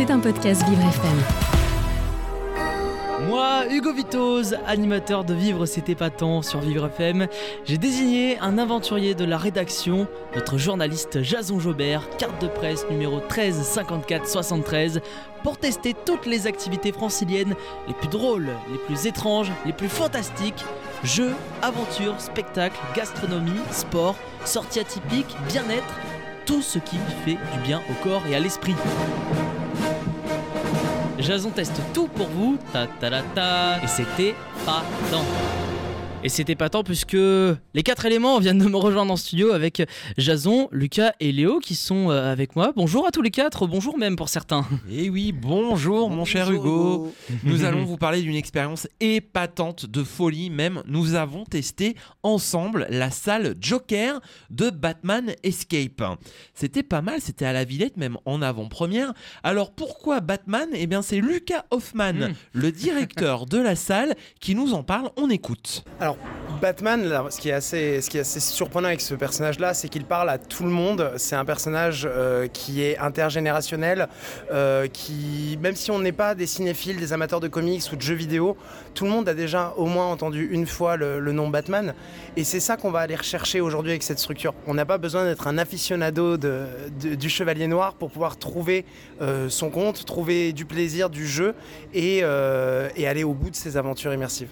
C'est un podcast Vivre FM. Moi, Hugo Vitoz, animateur de Vivre c'est épatant sur Vivre FM, j'ai désigné un aventurier de la rédaction, notre journaliste Jason Jobert, carte de presse numéro 13 54 73, pour tester toutes les activités franciliennes les plus drôles, les plus étranges, les plus fantastiques. Jeux, aventures, spectacles, gastronomie, sport, sorties atypiques, bien-être, tout ce qui fait du bien au corps et à l'esprit. Jason teste tout pour vous, ta ta ta ta, et c'était pas tant. Et c'était pas tant puisque les quatre éléments viennent de me rejoindre en studio avec Jason, Lucas et Léo qui sont euh, avec moi. Bonjour à tous les quatre, bonjour même pour certains. Et Eh oui, bonjour mon cher Hugo. Nous allons vous parler d'une expérience épatante de folie même. Nous avons testé ensemble la salle Joker de Batman Escape. C'était pas mal, c'était à la Villette même en avant-première. Alors pourquoi Batman? Eh bien c'est Lucas Hoffman, Mm. le directeur de la salle, qui nous en parle. On écoute. Alors, Batman, là, ce, qui est assez, surprenant avec ce personnage-là, c'est qu'il parle à tout le monde. C'est un personnage euh, qui est intergénérationnel, euh, qui, même si on n'est pas des cinéphiles, des amateurs de comics ou de jeux vidéo, tout le monde a déjà au moins entendu une fois le, nom Batman. Et c'est ça qu'on va aller rechercher aujourd'hui avec cette structure. On n'a pas besoin d'être un aficionado du Chevalier Noir pour pouvoir trouver euh, son compte, trouver du plaisir du jeu et, et aller au bout de ses aventures immersives.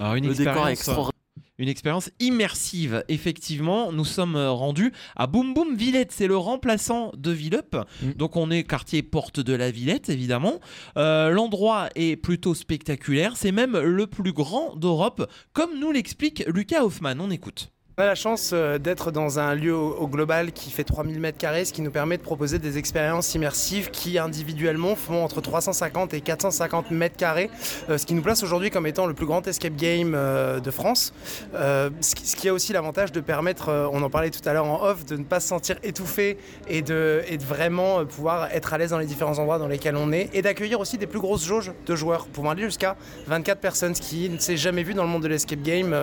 Alors une Le décor est expérience extraordinaire. Une expérience immersive, effectivement. Nous sommes euh, rendus à Boum Boum Villette, c'est le remplaçant de Villeup. Mm. Donc on est quartier porte de la Villette, évidemment. Euh, L'endroit est plutôt spectaculaire, c'est même le plus grand d'Europe, comme nous l'explique Lucas Hoffman. On écoute. On a la chance euh, d'être dans un lieu au, global qui fait 3000 m2, ce qui nous permet de proposer des expériences immersives qui individuellement font entre 350 et 450 m2, euh, ce qui nous place aujourd'hui comme étant le plus grand escape game euh, de France. Ce, qui, a aussi l'avantage de permettre, on en parlait tout à l'heure en off, de ne pas se sentir étouffé et de, vraiment pouvoir être à l'aise dans les différents endroits dans lesquels on est et d'accueillir aussi des plus grosses jauges de joueurs, pouvant aller jusqu'à 24 personnes, ce qui ne s'est jamais vu dans le monde de l'escape game,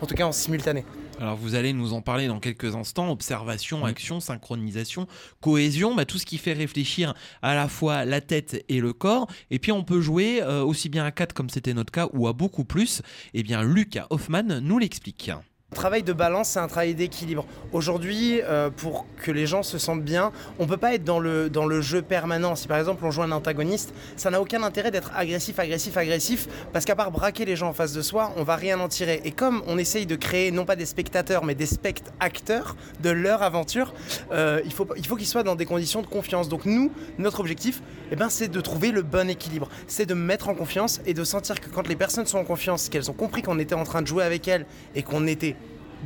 en tout cas en simultané. Alors vous allez nous en parler dans quelques instants. Observation, action, synchronisation, cohésion, bah, tout ce qui fait réfléchir à la fois la tête et le corps. Et puis on peut jouer euh, aussi bien à 4 comme c'était notre cas ou à beaucoup plus. Eh bien Lucas Hoffman nous l'explique. Le travail de balance, c'est un travail d'équilibre. Aujourd'hui, euh, pour que les gens se sentent bien, on peut pas être dans le, dans le jeu permanent. Si par exemple on joue un antagoniste, ça n'a aucun intérêt d'être agressif, agressif, agressif, parce qu'à part braquer les gens en face de soi, on va rien en tirer. Et comme on essaye de créer non pas des spectateurs, mais des spectateurs de leur aventure, euh, il faut, il faut qu'ils soient dans des conditions de confiance. Donc nous, notre objectif, eh ben, c'est de trouver le bon équilibre. C'est de me mettre en confiance et de sentir que quand les personnes sont en confiance, qu'elles ont compris qu'on était en train de jouer avec elles et qu'on était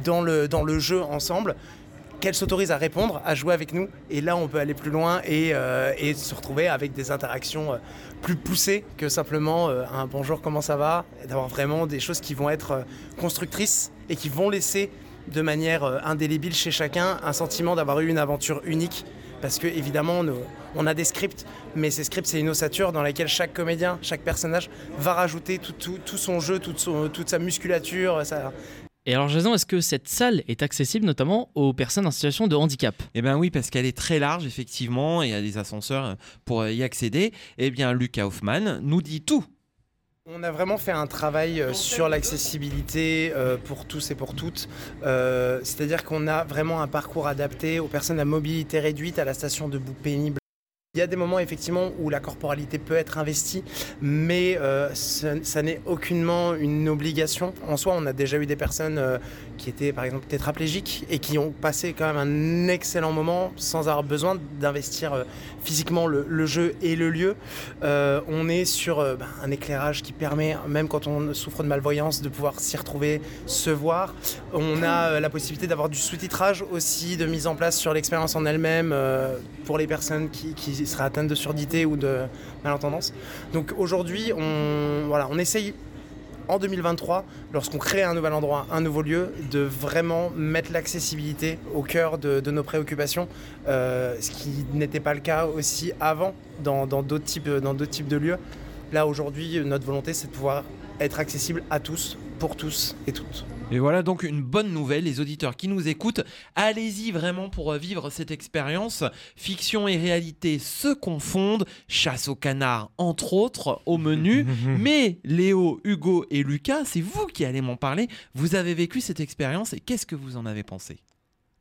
dans le, dans le jeu ensemble, qu'elles s'autorisent à répondre, à jouer avec nous. Et là, on peut aller plus loin et, euh, se retrouver avec des interactions euh, plus poussées que simplement euh, un bonjour, comment ça va? D'avoir vraiment des choses qui vont être constructrices et qui vont laisser de manière indélébile chez chacun un sentiment d'avoir eu une aventure unique. Parce que évidemment, on a des scripts, mais ces scripts, c'est une ossature dans laquelle chaque comédien, chaque personnage va rajouter tout, tout- tout son jeu, toute, sa musculature, Et alors Jason, est-ce que cette salle est accessible notamment aux personnes en situation de handicap? Eh bien oui, parce qu'elle est très large, effectivement, et il y a des ascenseurs pour y accéder. Eh bien, Lucas Hoffman nous dit tout. On a vraiment fait un travail euh, sur l'accessibilité euh, pour tous et pour toutes. Euh, C'est-à-dire qu'on a vraiment un parcours adapté aux personnes à mobilité réduite, à la station debout pénible. Il y a des moments effectivement où la corporalité peut être investie, mais euh, ça, n'est aucunement une obligation. En soi, on a déjà eu des personnes euh, qui étaient par exemple tétraplégiques et qui ont passé quand même un excellent moment sans avoir besoin d'investir euh, physiquement le, jeu et le lieu. On est sur ben, un éclairage qui permet, même quand on souffre de malvoyance, de pouvoir s'y retrouver, se voir. On a la possibilité d'avoir du sous-titrage aussi, de mise en place sur l'expérience en elle-même pour les personnes qui, seraient atteintes de surdité ou de malentendance. Donc aujourd'hui, on, voilà, on essaye en 2023, lorsqu'on crée un nouvel endroit, un nouveau lieu, de vraiment mettre l'accessibilité au cœur de, nos préoccupations, euh, ce qui n'était pas le cas aussi avant dans d'autres types, dans d'autres types de lieux. Là aujourd'hui, notre volonté, c'est de pouvoir être accessible à tous, pour tous et toutes. Et voilà donc une bonne nouvelle, les auditeurs qui nous écoutent, allez-y vraiment pour euh, vivre cette expérience. Fiction et réalité se confondent, chasse au canard entre autres au menu, mais Léo, Hugo et Lucas, c'est vous qui allez m'en parler. Vous avez vécu cette expérience et qu'est-ce que vous en avez pensé?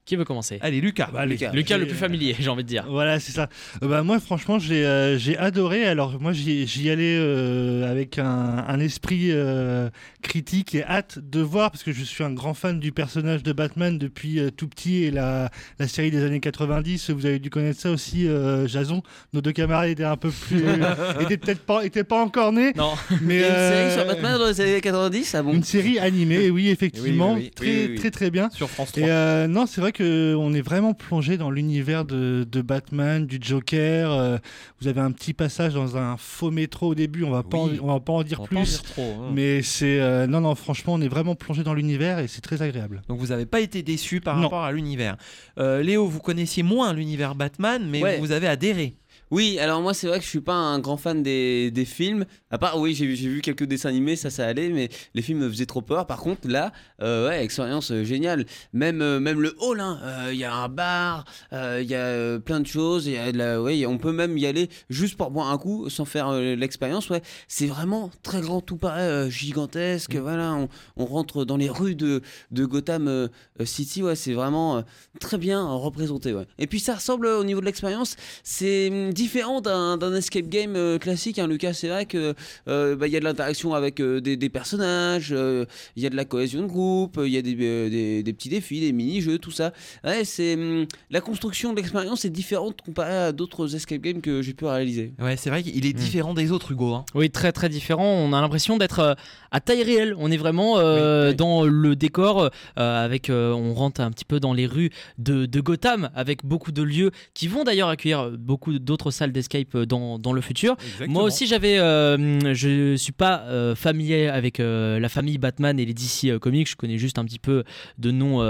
Qui veut commencer? Allez Lucas. Bah, allez. Lucas, j'ai- le plus familier, j'ai envie de dire. Voilà, c'est ça. Euh, bah, moi, franchement, j'ai euh, j'ai adoré. Alors, moi, j'y allais euh, avec un, un esprit euh, critique et hâte de voir, parce que je suis un grand fan du personnage de Batman depuis euh, tout petit et la, la série des années 90. Vous avez dû connaître ça aussi, euh, Jason. Nos deux camarades étaient un peu plus. étaient peut-être pas, étaient pas encore nés. Non, Mais, Il y a une série euh, sur Batman dans les années 90, ah bon? Une série animée, oui, effectivement. Oui, oui, oui. Très, Oui, oui, oui. très, très bien. Sur France 3. Et euh, non, c'est vrai que on est vraiment plongé dans l'univers de, de Batman, du Joker. euh, vous avez un petit passage dans un faux métro au début. On va pas, Oui. en, on va pas en dire On va pas en plus. dire trop, hein. Mais c'est euh, non, non. Franchement, on est vraiment plongé dans l'univers et c'est très agréable. Donc vous n'avez pas été déçu par Non. rapport à l'univers. Euh, Léo, vous connaissiez moins l'univers Batman, mais Ouais. vous avez adhéré. Oui, alors moi c'est vrai que je suis pas un grand fan des, des films. À part, oui, j'ai vu- quelques dessins animés, ça, ça allait, mais les films me faisaient trop peur. Par contre, là, euh, ouais, expérience euh, géniale. Même, euh, même le hall, hein, euh, il y a un bar, il y a plein de choses. Y a de la, ouais, on peut même y aller juste pour boire un coup sans faire l'expérience. Ouais, c'est vraiment très grand, tout euh, gigantesque. Voilà, on, on rentre dans les rues de, de Gotham City. Ouais, c'est vraiment très bien représenté. Ouais. Et puis ça ressemble au niveau de l'expérience, c'est hum, différent d'un escape game euh, classique. Hein, Lucas, c'est vrai que euh, bah, il y a de l'interaction avec euh, des, des personnages, euh, il y a de la cohésion de groupe, il y a des, euh, des, des petits défis, des mini-jeux, tout ça. Ouais, c'est hum, la construction de l'expérience est différente comparée à d'autres escape games que j'ai pu réaliser. Ouais, c'est vrai qu'il est Mm. différent des autres, Hugo. hein. Oui, très très différent. On a l'impression d'être euh, à taille réelle. On est vraiment euh, Oui, oui. dans le décor, euh, avec, euh, on rentre un petit peu dans les rues de, de Gotham, avec beaucoup de lieux qui vont d'ailleurs accueillir beaucoup d'autres salles d'escape euh, dans, dans le futur. Moi aussi, j'avais, euh, je suis pas euh, familier avec euh, la famille Batman et les DC Comics. Je connais juste un petit peu de nom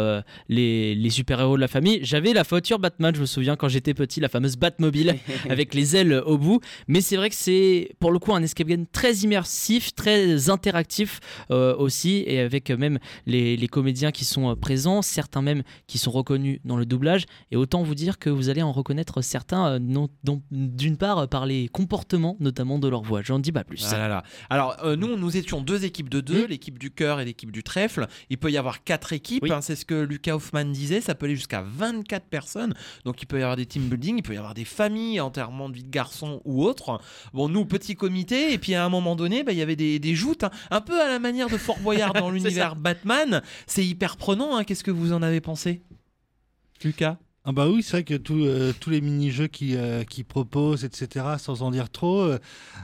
les, les super-héros de la famille. J'avais la voiture Batman, je me souviens quand j'étais petit, la fameuse Batmobile avec les ailes au bout. Mais c'est vrai que c'est pour le coup un escape game très immersif, très interactif aussi, et avec même les, les comédiens qui sont présents, certains même qui sont reconnus dans le doublage. Et autant vous dire que vous allez en reconnaître certains, non- dont- d'une part euh, par les comportements, notamment de leur voix. J'en dis pas plus. Ah là là. Alors, euh, nous, nous étions deux équipes de deux, Mm. l'équipe du cœur et l'équipe du trèfle. Il peut y avoir quatre équipes, Oui. hein, c'est ce que Lucas Hoffman disait, ça peut aller jusqu'à 24 personnes. Donc, il peut y avoir des team building, il peut y avoir des familles, enterrement de vie de garçon ou autre. Bon, nous, petit comité, et puis à un moment donné, bah, il y avait des, des joutes, hein, un peu à la manière de Fort Boyard dans l'univers Batman. C'est hyper prenant, hein. qu'est-ce que vous en avez pensé Lucas? Ah bah oui, c'est vrai que tout, euh, tous les mini-jeux qui, euh, qui proposent, etc., sans en dire trop. euh,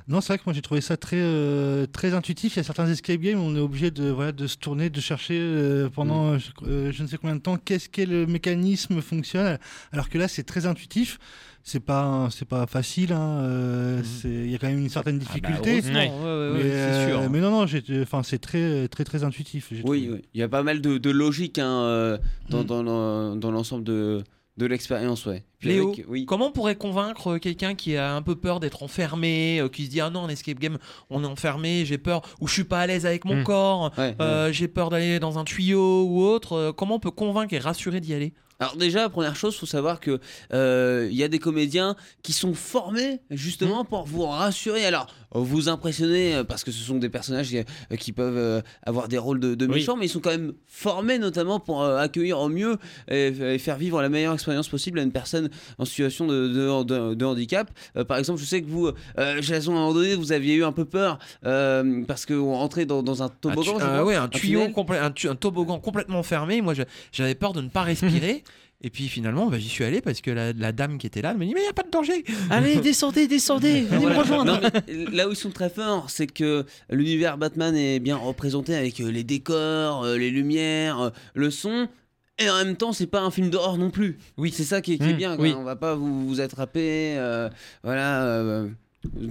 non, c'est vrai que moi j'ai trouvé ça très, euh, très intuitif. Il y a certains escape games où on est obligé de, voilà, de se tourner, de chercher pendant euh, je, je ne sais combien de temps qu'est-ce quel mécanisme fonctionne. Alors que là, c'est très intuitif. C'est pas, c'est pas facile. hein, euh, Mhm. Il y a quand même une certaine Ah bah, difficulté. ouais, ouais, ouais, mais, c'est sûr. euh, mais non, non, enfin, c'est très, très, très intuitif. Oui, oui, il y a pas mal de, de logique hein, euh, dans, Mm. dans, l'en- dans l'ensemble de, de l'expérience. Ouais. Puis Léo, avec- oui. Comment on pourrait convaincre quelqu'un qui a un peu peur d'être enfermé, euh, qui se dit ah non en escape game on est enfermé, j'ai peur ou je suis pas à l'aise avec mon Mm. corps, Ouais, ouais. euh, j'ai peur d'aller dans un tuyau ou autre. euh, comment on peut convaincre et rassurer d'y aller? Alors déjà, première chose, faut savoir que euh, il y a des comédiens qui sont formés justement pour vous rassurer. Alors, vous impressionner euh, parce que ce sont des personnages qui, euh, qui peuvent euh, avoir des rôles de, de Oui. méchants, mais ils sont quand même formés notamment pour accueillir au mieux et, et faire vivre la meilleure expérience possible à une personne en situation de, de- de- de handicap. Par exemple, je sais que vous, Jason, à un moment donné, vous aviez eu un peu peur parce que vous rentrez dans, dans un toboggan. un, tu- ouais, un tuyau un, tu- un toboggan complètement fermé. Moi j'avais peur de ne pas respirer. Et puis finalement, bah, j'y suis allé parce que la, la dame qui était là elle m'a dit mais il n'y a pas de danger. Allez, descendez, descendez, venez Voilà. me rejoindre. Non, là où ils sont très forts, c'est que l'univers Batman est bien représenté avec euh, les décors, euh, les lumières, euh, le son. Et en même temps, c'est pas un film d'horreur non plus. Oui. C'est ça qui est, qui est Mm, bien. quoi. oui. On va pas vous, vous attraper. euh, voilà. euh,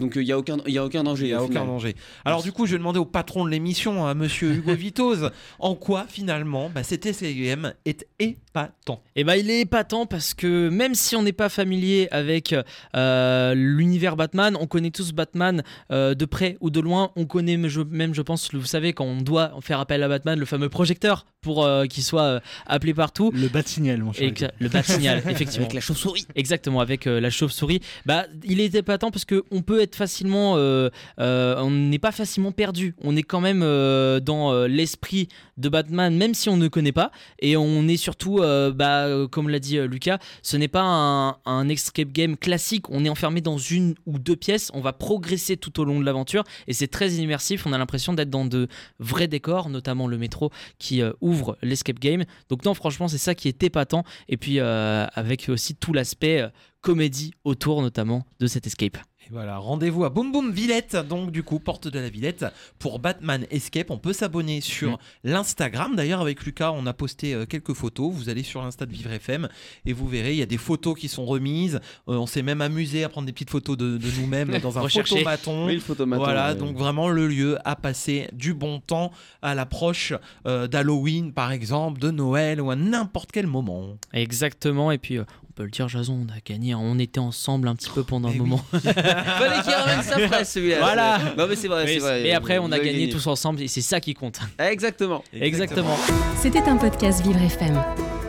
Donc il n'y a, aucun, y a aucun danger. Il n'y a au aucun final. danger. Alors du coup, je vais demander au patron de l'émission, à monsieur Hugo Vitoz, en quoi finalement bah, cet SGM est épatant? Et bah il est épatant parce que même si on n'est pas familier avec euh, l'univers Batman, on connaît tous Batman euh, de près ou de loin. On connaît même je, pense, vous savez, quand on doit faire appel à Batman, le fameux projecteur pour euh, qu'il soit euh, appelé partout. Le bat signal, mon cher. Le bat signal, effectivement. Avec la chauve-souris. Exactement, avec euh, la chauve-souris. Bah, il est épatant parce que on peut être facilement, euh, euh, on n'est pas facilement perdu. On est quand même euh, dans l'esprit de Batman, même si on ne connaît pas. Et on est surtout, bah, comme l'a dit Lucas, ce n'est pas un, un escape game classique. On est enfermé dans une ou deux pièces. On va progresser tout au long de l'aventure et c'est très immersif. On a l'impression d'être dans de vrais décors, notamment le métro qui ouvre l'escape game. Donc non, franchement, c'est ça qui est épatant. Et puis avec aussi tout l'aspect comédie autour, notamment de cet escape. Voilà, rendez-vous à Boom Boom Villette, donc du coup, porte de la Villette, pour Batman Escape. On peut s'abonner sur Mm. l'Instagram. D'ailleurs, avec Lucas, on a posté euh, quelques photos. Vous allez sur l'Insta de Vivre FM et vous verrez, il y a des photos qui sont remises. Euh, on s'est même amusé à prendre des petites photos de, de nous-mêmes dans un photomaton. Oui, photomaton. Voilà, ouais. donc vraiment le lieu à passer du bon temps à l'approche euh, d'Halloween, par exemple, de Noël ou à n'importe quel moment. Exactement. Et puis, euh, peut le dire, Jason, on a gagné. On était ensemble un petit peu pendant un oui. moment. Fallait qu'il ramène sa presse celui-là. Voilà. Non mais c'est vrai, c'est Mais, vrai. mais après, on a avez gagné tous ensemble et c'est ça qui compte. Exactement. Exactement. C'était un podcast Vivre FM.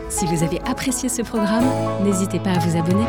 Si vous avez apprécié ce programme, n'hésitez pas à vous abonner.